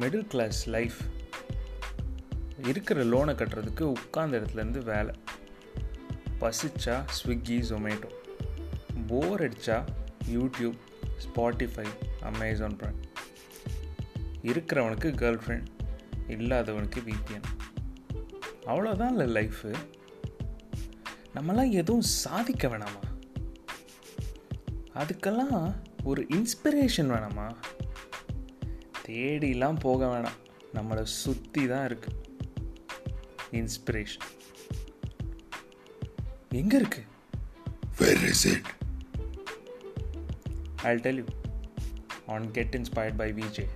Middle class life இருக்கிற லோனை கட்டுறதுக்கு உட்கார்ந்த இடத்துலேருந்து வேலை. பசிச்சா ஸ்விக்கி ஜொமேட்டோ போர் அடித்தா யூடியூப் ஸ்பாட்டிஃபை அமேசான் ப்ரைம் இருக்கிறவனுக்கு கேர்ள் ஃப்ரெண்ட் இல்லாதவனுக்கு விபிஎன் அவ்வளோதான் இல்லை லைஃபு நம்மலாம் எதுவும் சாதிக்க வேணாமா? அதுக்கெல்லாம் ஒரு இன்ஸ்பிரேஷன் வேணாமா? தேடிலாம் போக வேணாம். நம்மளை சுற்றி தான் இருக்கு. இன்ஸ்பிரேஷன் எங்கே இருக்கு? Where is it? I'll tell you. On Get Inspired by VJ.